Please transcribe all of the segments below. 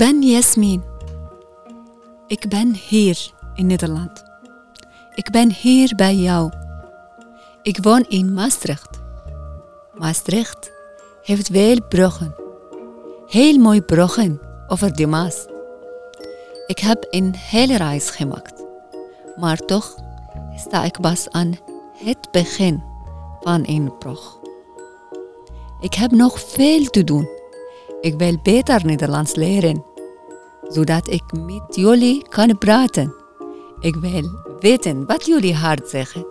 ben Jasmin. Ik ben hier in Nederland. Ik ben hier bij jou. Ik woon in Maastricht. Maastricht heeft veel bruggen. Heel mooi bruggen over de Maas. Ik heb een hele reis gemaakt. Maar toch sta ik pas aan het begin van een brug. Ik heb nog veel te doen. Ik wil beter Nederlands leren, zodat ik met jullie kan praten. Ik wil weten wat jullie hard zeggen.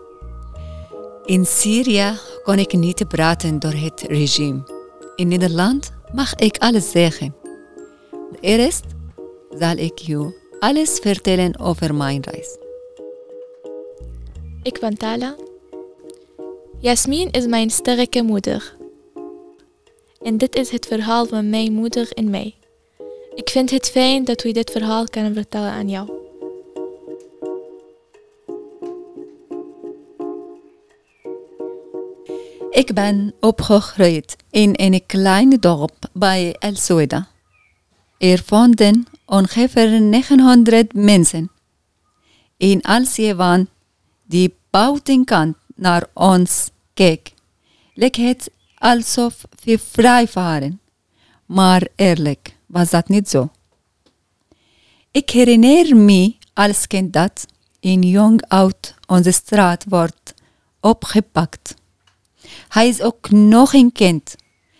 In Syrië kon ik niet praten door het regime. In Nederland mag ik alles zeggen. Eerst zal ik je alles vertellen over mijn reis. Ik ben Tala. Jasmin is mijn sterke moeder. En dit is het verhaal van mijn moeder en mij. Ik vind het fijn dat we dit verhaal kunnen vertellen aan jou. Ik ben opgegroeid in een klein dorp bij El Souda. Er woonden ongeveer 900 mensen. In als je van die buitenkant naar ons keek, leek het alsof we vrij waren. Maar eerlijk was dat niet zo. Ik herinner me als kind dat een jong uit onze straat wordt opgepakt. Hij is ook nog een kind.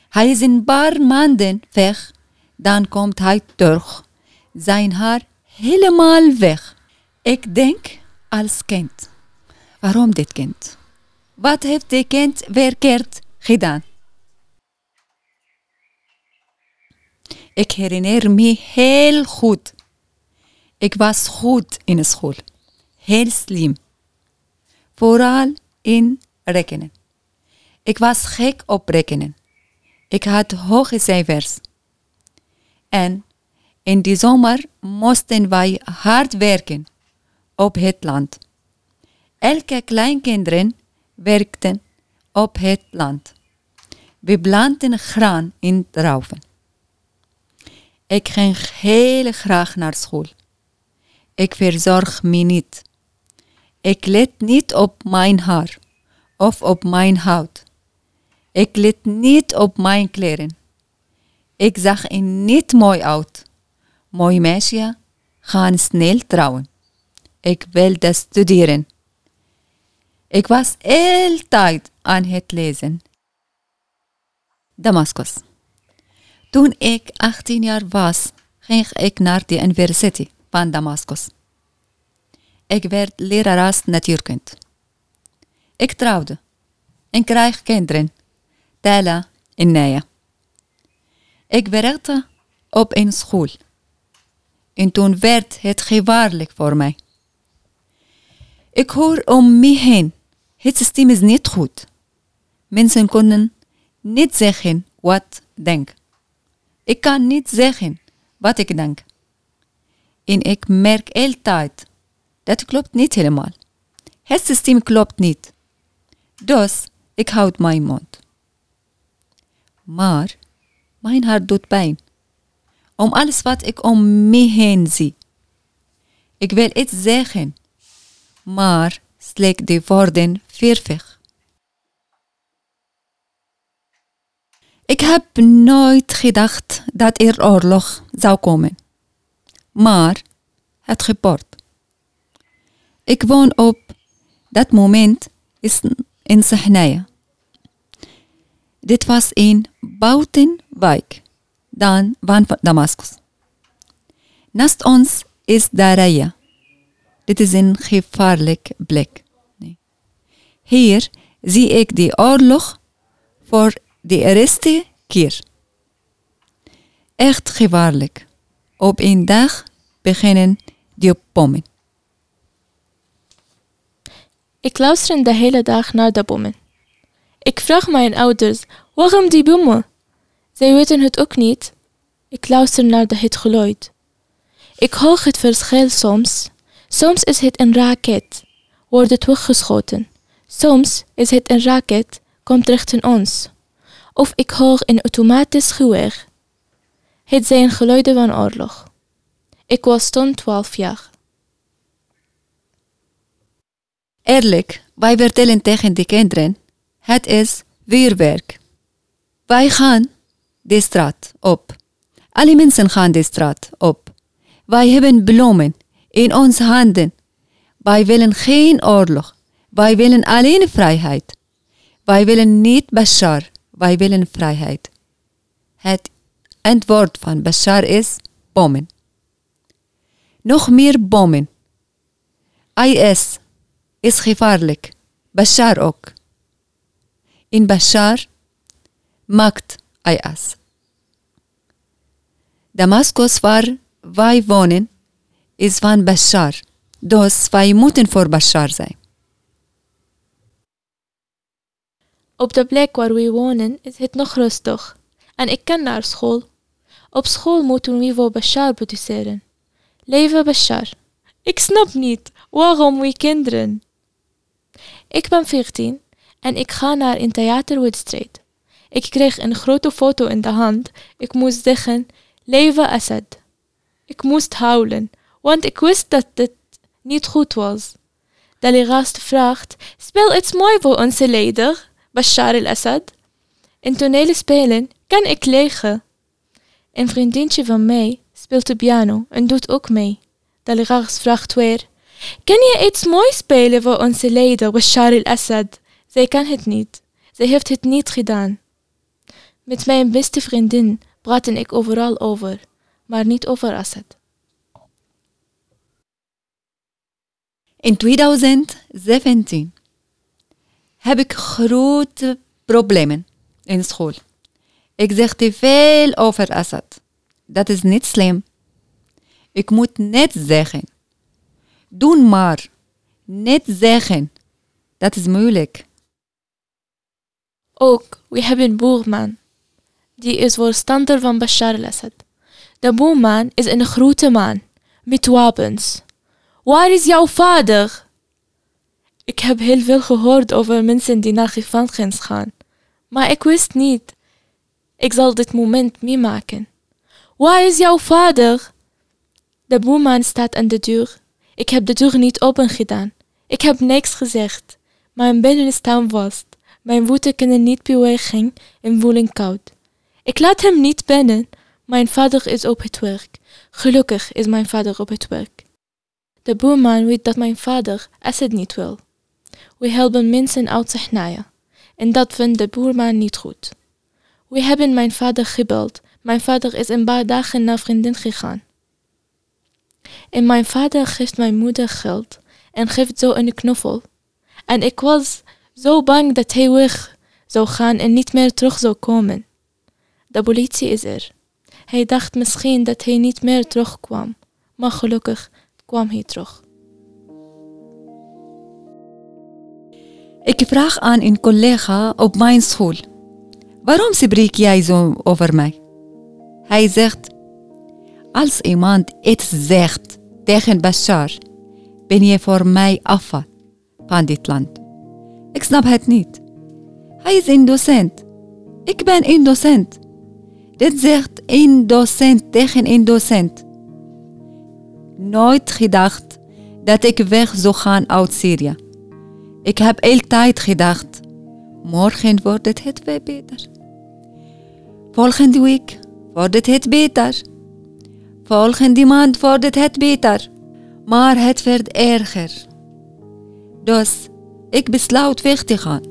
Hij is een paar maanden weg, dan komt hij terug. Zijn haar helemaal weg. Ik denk als kind. Waarom dit kind? Wat heeft dit kind verkeerd gedaan? Ik herinner me heel goed. Ik was goed in school. Heel slim. Vooral in rekenen. Ik was gek op rekenen. Ik had hoge cijfers. En in de zomer moesten wij hard werken op het land. Elke kleinkinderen werkten op het land. We planten graan in druiven. Ik ging heel graag naar school. Ik verzorg me niet. Ik let niet op mijn haar of op mijn huid. Ik let niet op mijn kleren. Ik zag er niet mooi uit. Mooi meisje gaan snel trouwen. Ik wilde studeren. Ik was altijd aan het lezen. Damascus. Toen ik 18 jaar was, ging ik naar de universiteit van Damascus. Ik werd lerares natuurkunde. Ik trouwde en kreeg kinderen, Tala en Naya. Ik werkte op een school. En toen werd het gevaarlijk voor mij. Ik hoor om me heen, het systeem is niet goed. Mensen kunnen niet zeggen wat denken. Ik kan niet zeggen wat ik denk. En ik merk altijd dat klopt niet helemaal. Het systeem klopt niet. Dus ik houd mijn mond. Maar mijn hart doet pijn. Om alles wat ik om me heen zie. Ik wil iets zeggen, maar slik de woorden vervig. Ik heb nooit gedacht dat er oorlog zou komen. Maar het gebeurt. Ik woon op dat moment in Sahnaya. Dit was een buitenwijk dan van Damascus. Naast ons is Daraya. Dit is een gevaarlijk plek. Hier zie ik de oorlog voor de eerste keer. Echt gevaarlijk. Op een dag beginnen die bommen. Ik luister de hele dag naar de bommen. Ik vraag mijn ouders, waarom die bommen? Zij weten het ook niet. Ik luister naar het geluid. Ik hoor het verschil soms. Soms is het een raket, wordt het weggeschoten. Soms is het een raket, komt richting ons of ik hoor een automatisch geweer. het zijn geluiden van oorlog. Ik was toen twaalf jaar. Eerlijk, wij vertellen tegen de kinderen: het is vuurwerk. Wij gaan de straat op. Alle mensen gaan de straat op. Wij hebben bloemen in onze handen. Wij willen geen oorlog. Wij willen alleen vrijheid. Wij willen niet Bashar. Wij willen vrijheid. Het antwoord van Bashar is bommen. Nog meer bommen. IS is gevaarlijk. Bashar ook. In Bashar maakt IS. Damascus waar wij wonen is van Bashar. Dus wij moeten voor Bashar zijn. Op de plek waar we wonen is het nog rustig en ik kan naar school. Op school moeten we voor Bashar produceren. Leven Bashar. Ik snap niet waarom we kinderen. Ik ben 14 en ik ga naar een theaterwedstrijd. Ik kreeg een grote foto in de hand. Ik moest zeggen, leven Assad. Ik moest huilen, want ik wist dat het niet goed was. De leraar vraagt, speel iets mooi voor onze leider, Bashar al-Assad. In toneel spelen kan ik liggen. Een vriendinnetje van mij speelt de piano en doet ook mee. De leraar vraagt weer, kan je iets moois spelen voor onze leider Bashar al-Assad? Zij kan het niet. Zij heeft het niet gedaan. Met mijn beste vriendin praten ik overal over, maar niet over Assad. In 2017 heb ik grote problemen in school. Ik zeg te veel over Assad. Dat is niet slim. Ik moet net zeggen. Doe maar. Net zeggen. Dat is moeilijk. Ook, we hebben Boerman. Die is voorstander van Bashar al-Assad. De boerman is een grote man, met wapens. Waar is jouw vader? Ik heb heel veel gehoord over mensen die naar gevangenis gaan. Maar ik wist niet. Ik zal dit moment meemaken. Waar is jouw vader? De boerman staat aan de deur. Ik heb de deur niet open gedaan. Ik heb niks gezegd. Mijn benen staan vast. Mijn voeten kunnen niet bewegen en voelen koud. Ik laat hem niet binnen. Mijn vader is op het werk. Gelukkig is mijn vader op het werk. De boerman weet dat mijn vader Assad niet wil. We helpen mensen uit naaien. En dat vindt de boerman niet goed. We hebben mijn vader gebeld. Mijn vader is een paar dagen naar vriendin gegaan. En mijn vader geeft mijn moeder geld en geeft zo een knuffel. En ik was zo bang dat hij weg zou gaan en niet meer terug zou komen. De politie is er. Hij dacht misschien dat hij niet meer terugkwam, maar gelukkig kwam hij terug. Ik vraag aan een collega op mijn school: Waarom spreek jij zo over mij? Hij zegt: Als iemand iets zegt tegen Bashar, ben je voor mij afval van dit land. Ik snap het niet. Hij is een docent. Ik ben een docent. Dit zegt een docent tegen een docent. Nooit gedacht dat ik weg zou gaan uit Syrië. Ik heb altijd gedacht, morgen wordt het weer beter. Volgende week wordt het beter. Volgende maand wordt het beter. Maar het werd erger. Dus ik besluit weg te gaan.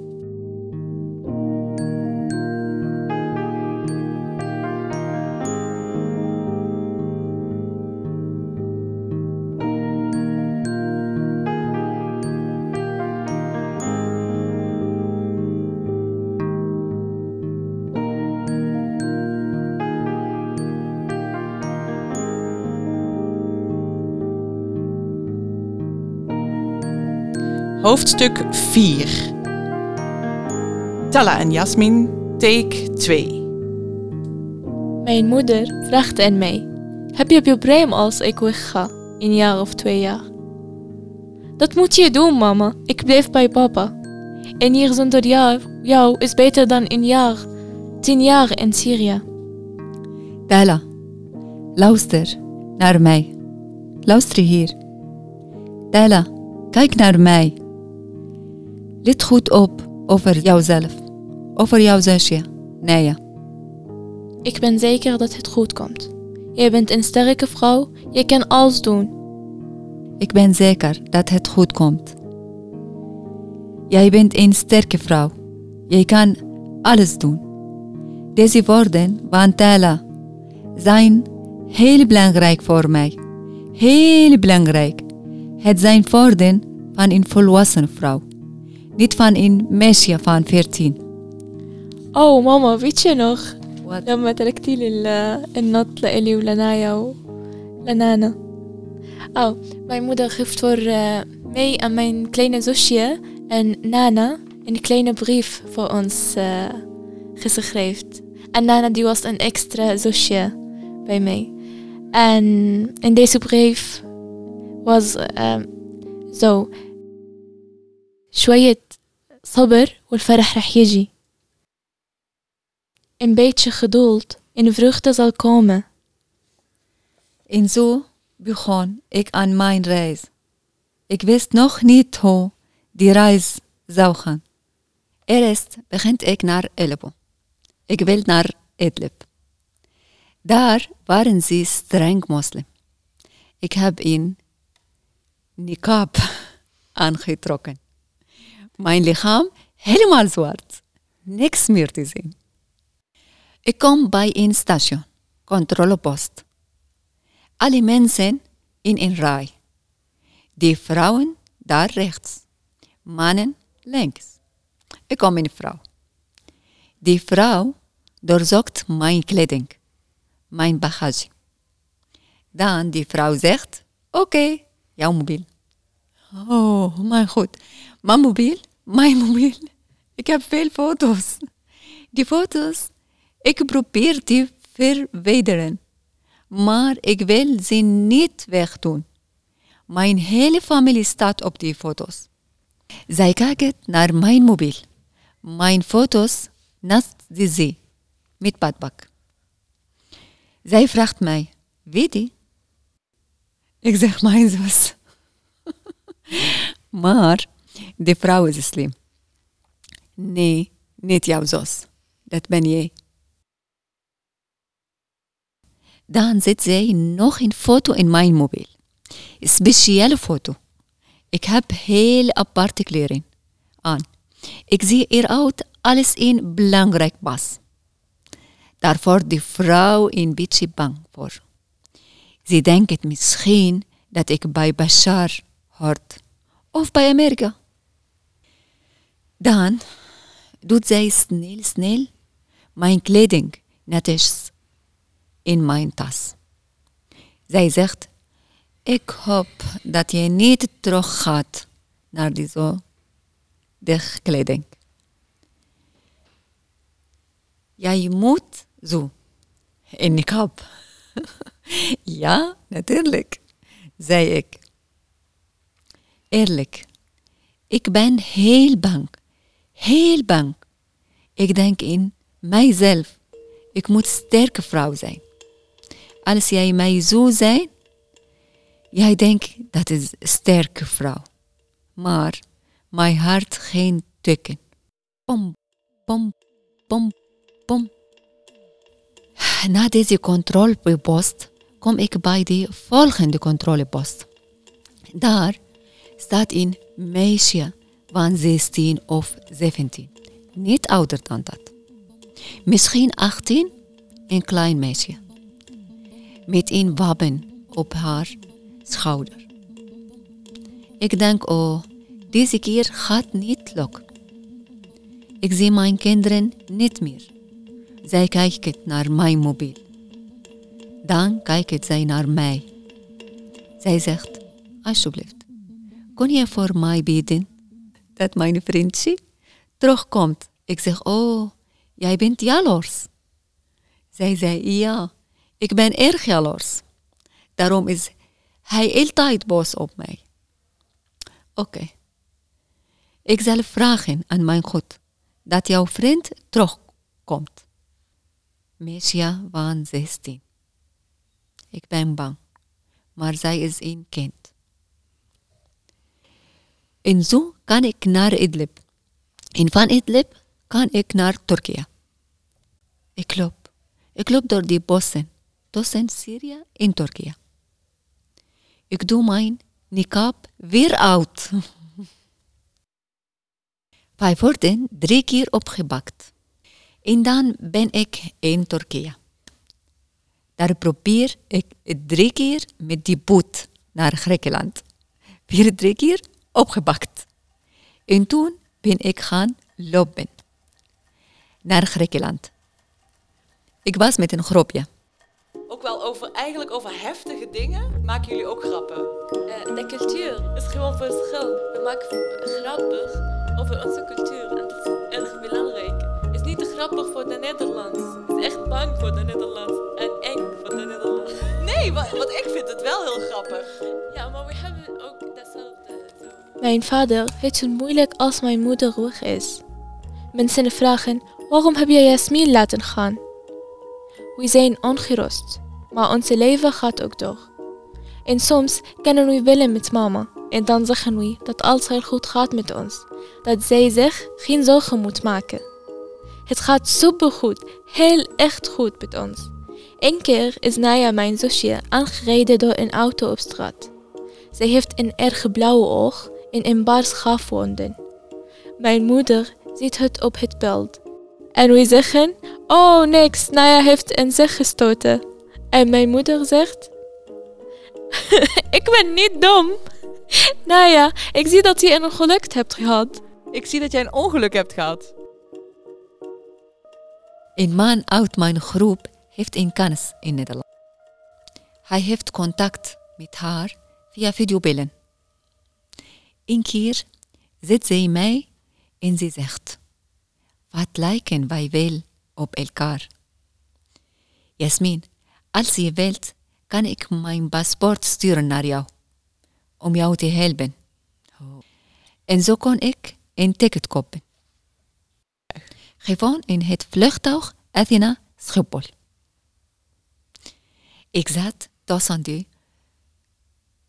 Hoofdstuk 4 Tala en Jasmin, take 2 Mijn moeder vraagt aan mij: Heb je probleem als ik wegga? Een jaar of twee jaar. Dat moet je doen, mama. Ik blijf bij papa. Een jaar zonder jou, jou is beter dan een jaar, tien jaar in Syrië. Tala, Luister naar mij. Luister hier. Tella, kijk naar mij. Let goed op over jouzelf. Over jouw zusje, Naya. Ik ben zeker dat het goed komt. Je bent een sterke vrouw, je kan alles doen. Ik ben zeker dat het goed komt. Jij bent een sterke vrouw. Jij kan alles doen. Deze woorden van Tala zijn heel belangrijk voor mij. Heel belangrijk. Het zijn woorden van een volwassen vrouw. Niet van een meisje van 14. Oh mama, weet je nog Wat? لما تركتي لي ال- النط لإلي ولنايا ولنانا Oh, mijn moeder heeft voor eh, mij en mijn kleine zusje en Nana een kleine brief voor ons eh, geschreven. En Nana die was een extra zusje bij mij. En in deze brief was eh, zo شوية صبر والفرح رح يجي een beetje geduld en vreugde zal komen. En zo begon ik aan mijn reis. Ik wist nog niet hoe die reis zou gaan. Eerst begint ik naar Aleppo. Ik wil naar Idlib. Daar waren ze streng moslim. Ik heb een niqab aangetrokken. Mijn lichaam helemaal zwart. Niks meer te zien. Ik kom bij een station, controlepost. Alle mensen in een rij. Die vrouwen daar rechts, mannen links. Ik kom een vrouw. Die vrouw doorzoekt mijn kleding, mijn bagage. Dan die vrouw zegt, oké, jouw mobiel. Oh, mijn god. Mijn mobiel, mijn mobiel. Ik heb veel foto's. Die foto's, ik probeer die verwijderen. Maar ik wil ze niet wegdoen. Mijn hele familie staat op die foto's. Zij kijken naar mijn mobiel. Mijn foto's naast de zee. Met badbak. Zij vraagt mij, wie die? Ik zeg mijn zus. maar de vrouw is slim. Nee, niet jouw zus. Dat ben jij. Dan zet zij nog een foto in mijn mobiel. Een speciale foto. Ik heb heel aparte kleren aan. Ik zie eruit alles in belangrijk pas. Daarvoor de vrouw een beetje bang voor. Ze denkt misschien dat ik bij Bashar hoort. Of bij Amerika. Dan doet zij snel, snel mijn kleding netjes in mijn tas. Zij zegt, ik hoop dat je niet terug gaat naar die zo dicht kleding. Jij moet zo in niqab. ja, natuurlijk, zei ik. Eerlijk, ik ben heel bang, heel bang. Ik denk in mijzelf, ik moet sterke vrouw zijn. Als jij mij zo zijn, jij denkt dat is sterke vrouw. Maar mijn hart geen tikken. Pom, pom, pom, pom. Na deze controlepost kom ik bij de volgende controlepost. Daar staat een meisje 16 of 17. Niet ouder dan dat. Misschien 18, een klein meisje. Met een wapen op haar schouder. Ik denk, oh, deze keer gaat niet lukken. Ik zie mijn kinderen niet meer. Zij kijken naar mijn mobiel. Dan kijkt zij naar mij. Zij zegt, alsjeblieft, kon je voor mij bidden dat mijn vriendje terugkomt? Ik zeg, oh, jij bent jaloers. Zij zei, ja, ik ben erg jaloers. Daarom is hij altijd boos op mij. Oké. Ik zal vragen aan mijn God dat jouw vriend terugkomt. Meisje van 16. ik ben bang. Maar zij is een kind. En zo kan ik naar Idlib. En van Idlib kan ik naar Turkije. Ik loop. Ik loop door die bossen tussen Syrië en Turkije. Ik doe mijn niqab weer uit. Wij worden drie keer opgebakt. En dan ben ik in Turkije. Daar probeer ik drie keer met die boot naar Griekenland. Weer drie keer opgepakt. En toen ben ik gaan lopen naar Griekenland. Ik was met een groepje. Ook wel over, eigenlijk over heftige dingen maken jullie ook grappen. Eh, de cultuur is gewoon verschil. We maken grappig over onze cultuur en dat is erg belangrijk. Het is niet te grappig voor de Nederlands. Het is echt bang voor de Nederlands en eng voor de Nederlands. Nee, wa- want ik vind het wel heel grappig. Ja, maar we hebben ook. Mijn vader heeft het moeilijk als mijn moeder weg is. Mensen vragen: waarom heb je Jasmin laten gaan? We zijn ongerust, maar ons leven gaat ook door. En soms kunnen we willen met mama en dan zeggen we dat alles heel goed gaat met ons, dat zij zich geen zorgen moet maken. Het gaat supergoed, heel echt goed met ons. Eén keer is Naya mijn zusje aangereden door een auto op straat. Zij heeft een erg blauwe oog en een paar schaafwonden. Mijn moeder ziet het op het beeld. En we zeggen, oh niks, Naya heeft een zich gestoten. En mijn moeder zegt, ik ben niet dom. Naya, ik zie dat je een ongeluk hebt gehad. Ik zie dat jij een ongeluk hebt gehad. Een man uit mijn groep heeft een kans in Nederland. Hij heeft contact met haar via videobellen. Een keer zit zij mij en ze zegt: Wat lijken wij wel op elkaar? Jasmin, als je wilt, kan ik mijn paspoort sturen naar jou om jou te helpen. En zo kon ik een ticket kopen. Gewoon in het vliegtuig Athena Schiphol. Ik zat tussen de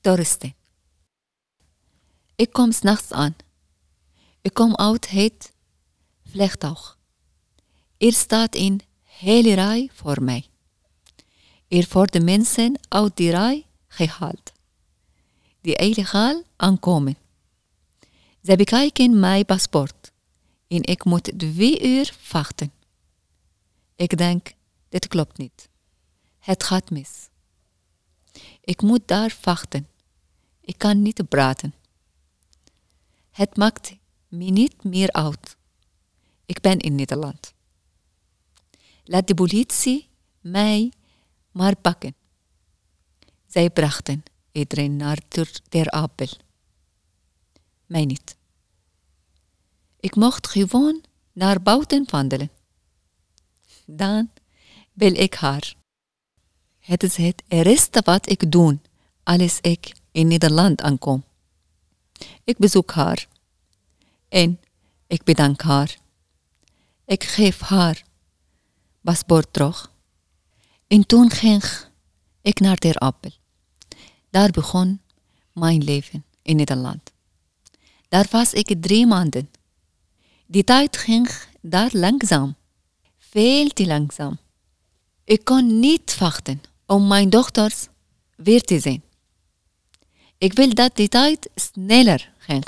toeristen. Ik kom s'nachts aan. Ik kom uit het vliegtuig. Er staat een hele rij voor mij. Er worden mensen uit die rij gehaald. Die illegaal aankomen. Ze bekijken mijn paspoort en ik moet twee uur wachten. Ik denk, dit klopt niet. Het gaat mis. Ik moet daar wachten. Ik kan niet praten. Het maakt me niet meer uit. Ik ben in Nederland. Laat de politie mij maar pakken. Zij brachten iedereen naar Ter, ter Apel. Mij niet. Ik mocht gewoon naar buiten wandelen. Dan wil ik haar. Het is het eerste wat ik doe als ik in Nederland aankom. Ik bezoek haar. En ik bedank haar. Ik geef haar paspoort terug. En toen ging ik naar Ter Apel. Daar begon mijn leven in Nederland. Daar was ik drie maanden. Die tijd ging daar langzaam. Veel te langzaam. Ik kon niet wachten om mijn dochters weer te zien. Ik wil dat die tijd sneller ging.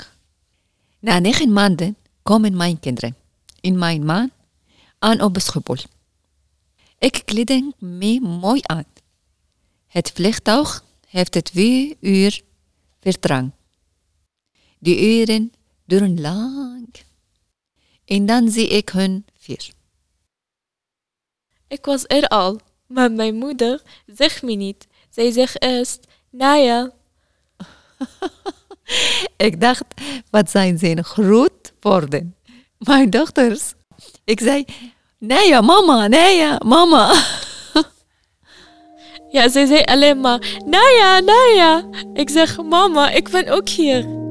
Na negen maanden komen mijn kinderen in mijn maan aan op Schiphol. Ik kleed me mooi aan. Het vliegtuig heeft twee uur vertrang. Die uren duren lang. En dan zie ik hun weer. Ik was er al, maar mijn moeder zegt me niet. Zij zegt eerst, Naya. Ik dacht, wat zijn ze groot worden? Mijn dochters. Ik zei, nee ja, mama, nee ja, mama. Ja, zij zei alleen maar, Naya, Naya. Ik zeg, mama, ik ben ook hier.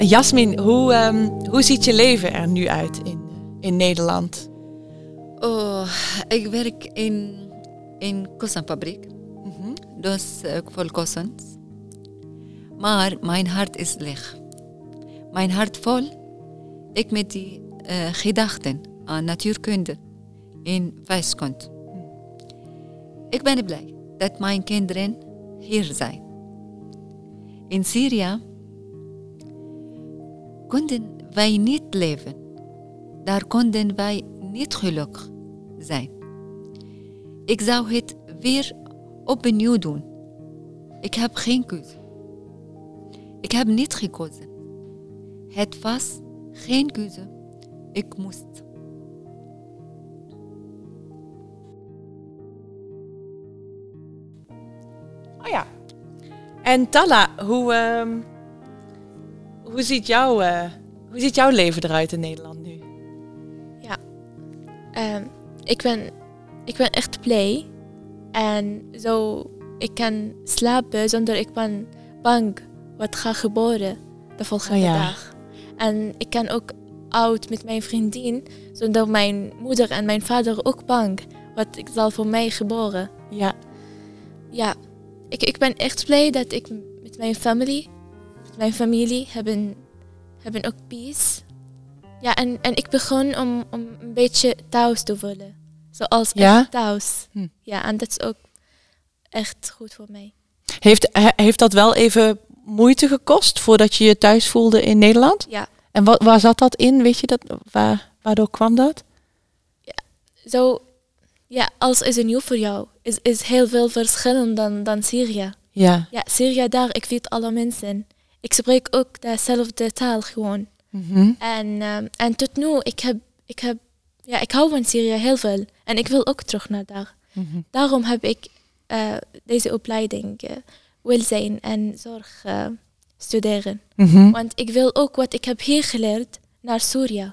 Jasmin, hoe, ehm, hoe ziet je leven er nu uit in, in Nederland? Oh, ik werk in een kossenfabriek. Mhm. Dus uh, vol kussens. Maar mijn hart is leeg. Mijn hart vol. Ik met die uh, gedachten aan natuurkunde in wijskunde. Ik ben blij dat mijn kinderen hier zijn. In Syrië konden wij niet leven. Daar konden wij niet gelukkig zijn. Ik zou het weer opnieuw doen. Ik heb geen keuze. Ik heb niet gekozen. Het was geen keuze. Ik moest. Oh ja. En Talla, hoe, ehm, hoe, ziet jouw, eh, hoe ziet jouw leven eruit in Nederland nu? Ehm, ik, ben, ik ben echt blij. En zo, ik kan slapen zonder ik ben bang wat gaat gebeuren de volgende Oh ja. dag. En ik kan ook oud met mijn vriendin, zonder mijn moeder en mijn vader ook bang wat ik zal voor mij gebeuren. Ja. Ja, ik, ik ben echt blij dat ik met mijn familie, mijn familie hebben, hebben ook peace. Ja, en, en ik begon om, om een beetje thuis te voelen. Zoals Ja? echt thuis. Hm. Ja, en dat is ook echt goed voor mij. Heeft, he- heeft dat wel even moeite gekost voordat je je thuis voelde in Nederland? Ja, En wat, waar zat dat in? Weet je dat? Waar, waardoor kwam dat? zo, ja, als is een nieuw voor jou, is, is heel veel verschillend dan, dan Syrië. Ja. Ja, Syrië daar, ik weet alle mensen. Ik spreek ook dezelfde taal gewoon. Mhm. En, ehm, en tot nu, ik heb, ik heb, ja, ik hou van Syrië heel veel. En ik wil ook terug naar daar. Mhm. Daarom heb ik eh, deze opleiding uh, welzijn en zorg uh, studeren. Mhm. Want ik wil ook wat ik heb hier geleerd naar Syrië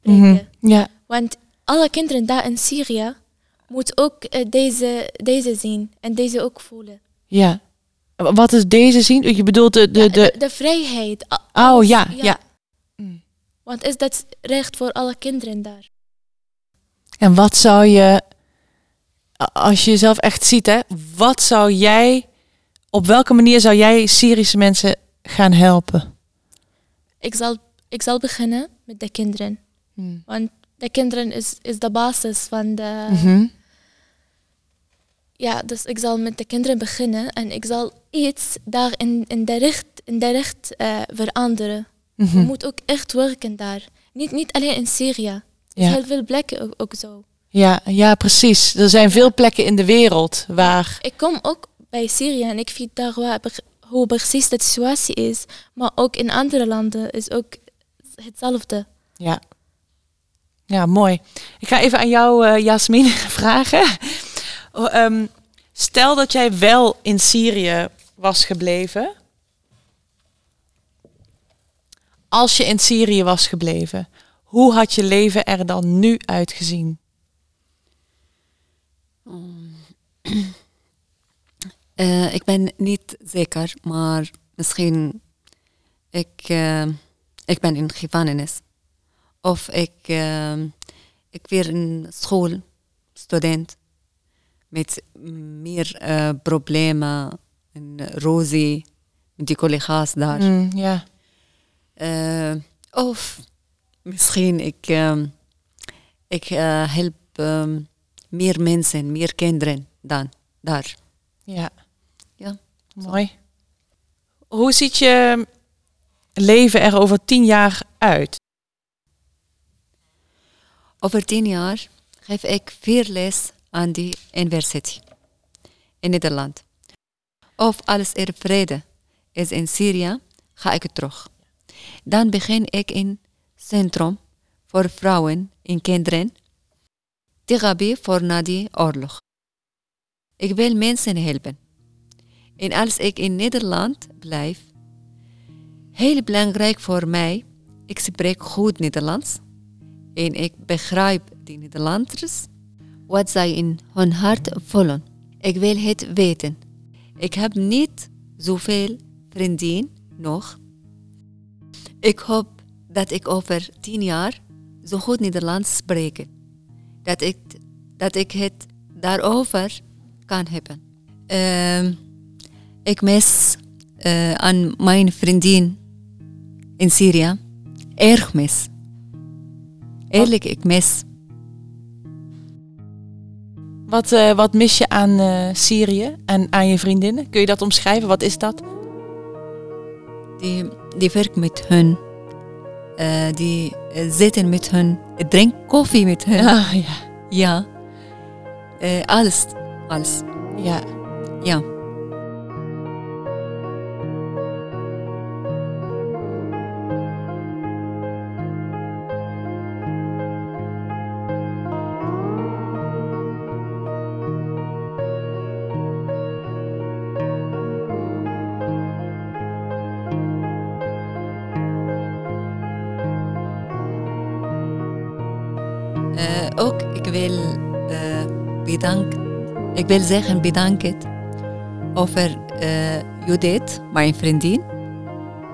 brengen. Ja. Want alle kinderen daar in Syrië moeten ook deze, deze zien en deze ook voelen. Ja. Wat is deze zien? Je bedoelt de... de, de... de, de vrijheid. Oh ja, ja. Mm. Want is dat recht voor alle kinderen daar? En wat zou je, als je jezelf echt ziet, hè, wat zou jij, op welke manier zou jij Syrische mensen gaan helpen? Ik zal, ik zal beginnen met de kinderen. Want de kinderen is, is de basis van de... Mhm. Ja, dus ik zal met de kinderen beginnen en ik zal iets daar in, in de recht, in de recht eh, veranderen. Mhm. Je moet ook echt werken daar. Niet, niet alleen in Syrië. Er Ja. zijn heel veel plekken ook, ook zo. Ja, ja, precies. Er zijn veel plekken in de wereld waar. Ik kom ook bij Syrië en ik weet daar waar, hoe precies de situatie is. Maar ook in andere landen is ook hetzelfde. Ja. Ja, mooi. Ik ga even aan jou, eh Jasmin, vragen. Oh, ehm, stel dat jij wel in Syrië was gebleven. Als je in Syrië was gebleven, hoe had je leven er dan nu uitgezien? Uh, ik ben niet zeker, maar misschien ik, uh, ik ben in gevangenis. Of ik, uh, ik weer een schoolstudent met meer uh, problemen en Rosie, met die collega's daar. Mm, ja. Uh, of misschien ik, um, ik uh, help um, meer mensen, meer kinderen dan daar. Ja. Ja. Mooi. Hoe ziet je leven er over tien jaar uit? Over tien jaar geef ik vier les aan die universiteit in Nederland. Of alles er vrede is in Syrië, ga ik terug. Dan begin ik in centrum voor vrouwen en kinderen, therapie voor na die oorlog. Ik wil mensen helpen. En als ik in Nederland blijf, heel belangrijk voor mij, ik spreek goed Nederlands en ik begrijp die Nederlanders wat zij in hun hart voelen. Ik wil het weten. Ik heb niet zoveel vrienden nog. Ik hoop dat ik over tien jaar zo goed Nederlands spreek. Dat ik, dat ik het daarover kan hebben. Ehm, ik mis eh, aan mijn vriendin in Syrië. Erg mis. Eerlijk, ik mis. Wat, eh, wat mis je aan eh, Syrië en aan je vriendinnen? Kun je dat omschrijven? Wat is dat? Die, die werkt met hun. Eh, die zitten met hun. Drink koffie met hun. Ah, ja. Ja. Alles. Alles. ja. Ja. Wil zeggen bedanken over eh Judith, mijn vriendin,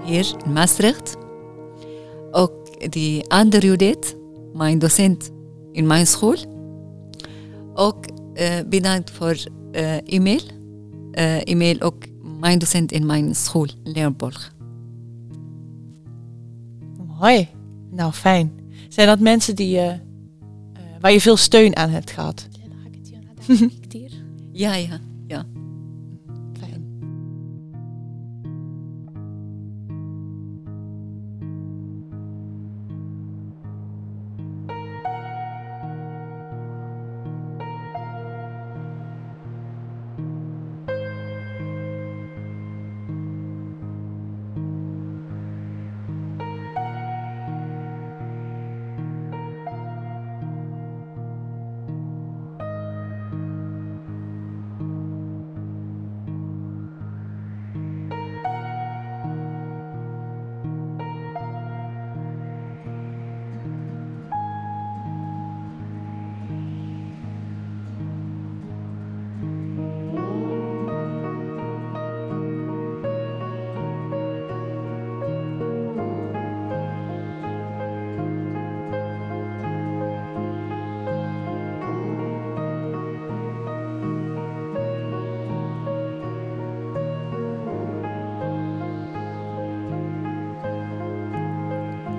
hier in Maastricht. Ook die andere Judith, mijn docent in mijn school. Ook eh, bedankt voor eh, e-mail. E-mail ook mijn docent in mijn school, Leopold. Mooi. Nou, fijn. Zijn dat mensen die, je, eh, waar je veel steun aan hebt gehad? Ja, ja, ja. Fijn.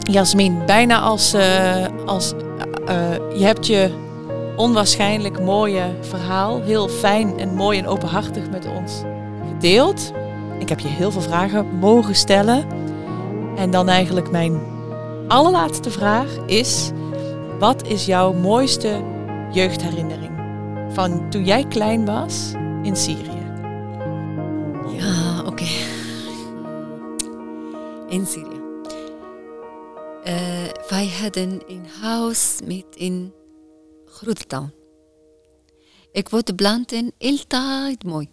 Jasmin, bijna als, eh, als eh, eh, je hebt je onwaarschijnlijk mooie verhaal heel fijn en mooi en openhartig met ons gedeeld. Ik heb je heel veel vragen mogen stellen. En dan eigenlijk mijn allerlaatste vraag is: wat is jouw mooiste jeugdherinnering van toen jij klein was in Syrië? Ja, oké. In Syrië. Wij hadden een huis met een grote. Ik vond de planten altijd mooi.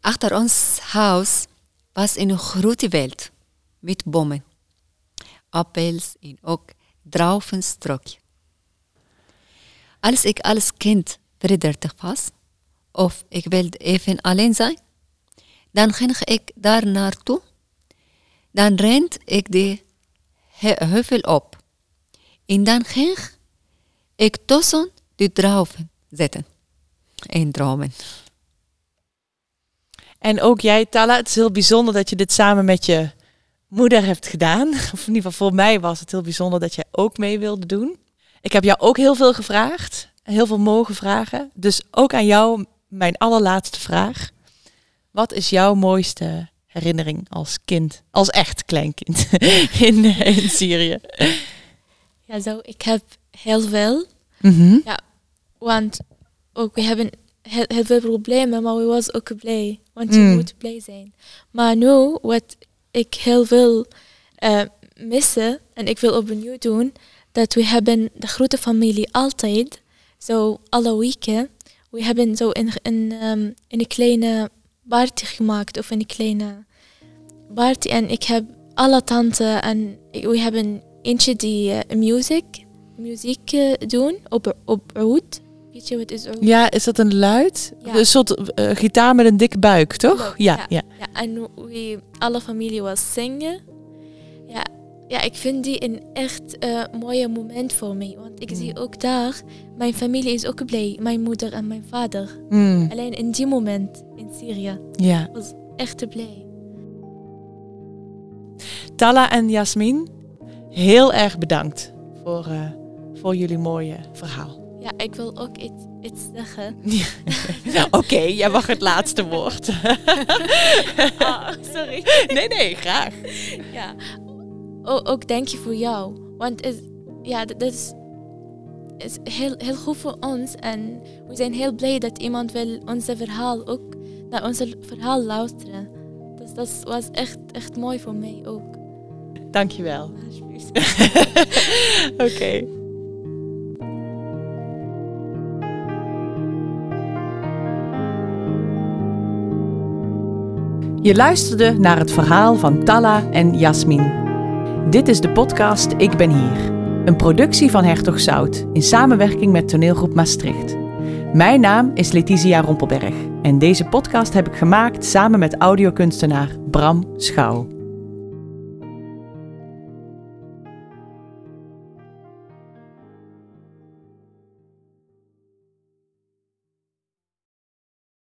Achter ons huis was een grote veld met bomen, appels en ook druivenstokje. Als ik als kind verdrietig was, of ik wilde even alleen zijn, dan ging ik daar naartoe. Dan rent ik de heuvel op. En dan ging ik tussen de druiven zitten. En dromen. En ook jij, Tala, het is heel bijzonder dat je dit samen met je moeder hebt gedaan. Of in ieder geval voor mij was het heel bijzonder dat jij ook mee wilde doen. Ik heb jou ook heel veel gevraagd. Heel veel mogen vragen. Dus ook aan jou mijn allerlaatste vraag. Wat is jouw mooiste herinnering als kind? Als echt kleinkind in, in Syrië? Ja, zo, ik heb heel veel. Mhm. Want ook we hebben heel, heel veel problemen, maar we was ook blij. Want je Mm. moet blij zijn. Maar nu, wat ik heel veel eh, missen en ik wil opnieuw doen, dat we hebben de grote familie altijd, zo alle weken, we hebben zo een, een, ehm, een kleine party gemaakt of een kleine party en ik heb alle tanten en we hebben eentje die eh, muziek, muziek eh, doen op, op oud. Weet je wat is oud? Ja, is dat een luid? Ja. Een soort eh, gitaar met een dikke buik, toch? Ja, ja. ja. Ja, en we, alle familie was zingen. Ja, ja, ik vind die een echt mooie moment voor mij. Want ik zie ook daar, mijn familie is ook blij. Mijn moeder en mijn vader. Mm, Alleen in die moment Syrië ja. was echt blij. Tala en Jasmin, heel erg bedankt voor, eh, voor jullie mooie verhaal. Ja, ik wil ook iets, iets zeggen. Oké, jij mag het laatste woord. Ah, sorry. nee, nee, graag. Ja. O- ook dank je voor jou. Want is, ja, dat is, is heel, heel goed voor ons. En we zijn heel blij dat iemand wil onze verhaal ook naar onze verhaal luisteren. Dus dat was echt, echt mooi voor mij ook. Dankjewel. Alsjeblieft. Oké. Je luisterde naar het verhaal van Talla en Jasmin. Dit is de podcast Ik ben hier. Een productie van Hertog Zout in samenwerking met toneelgroep Maastricht. Mijn naam is Letizia Rompelberg en deze podcast heb ik gemaakt samen met audiokunstenaar Bram Schouw.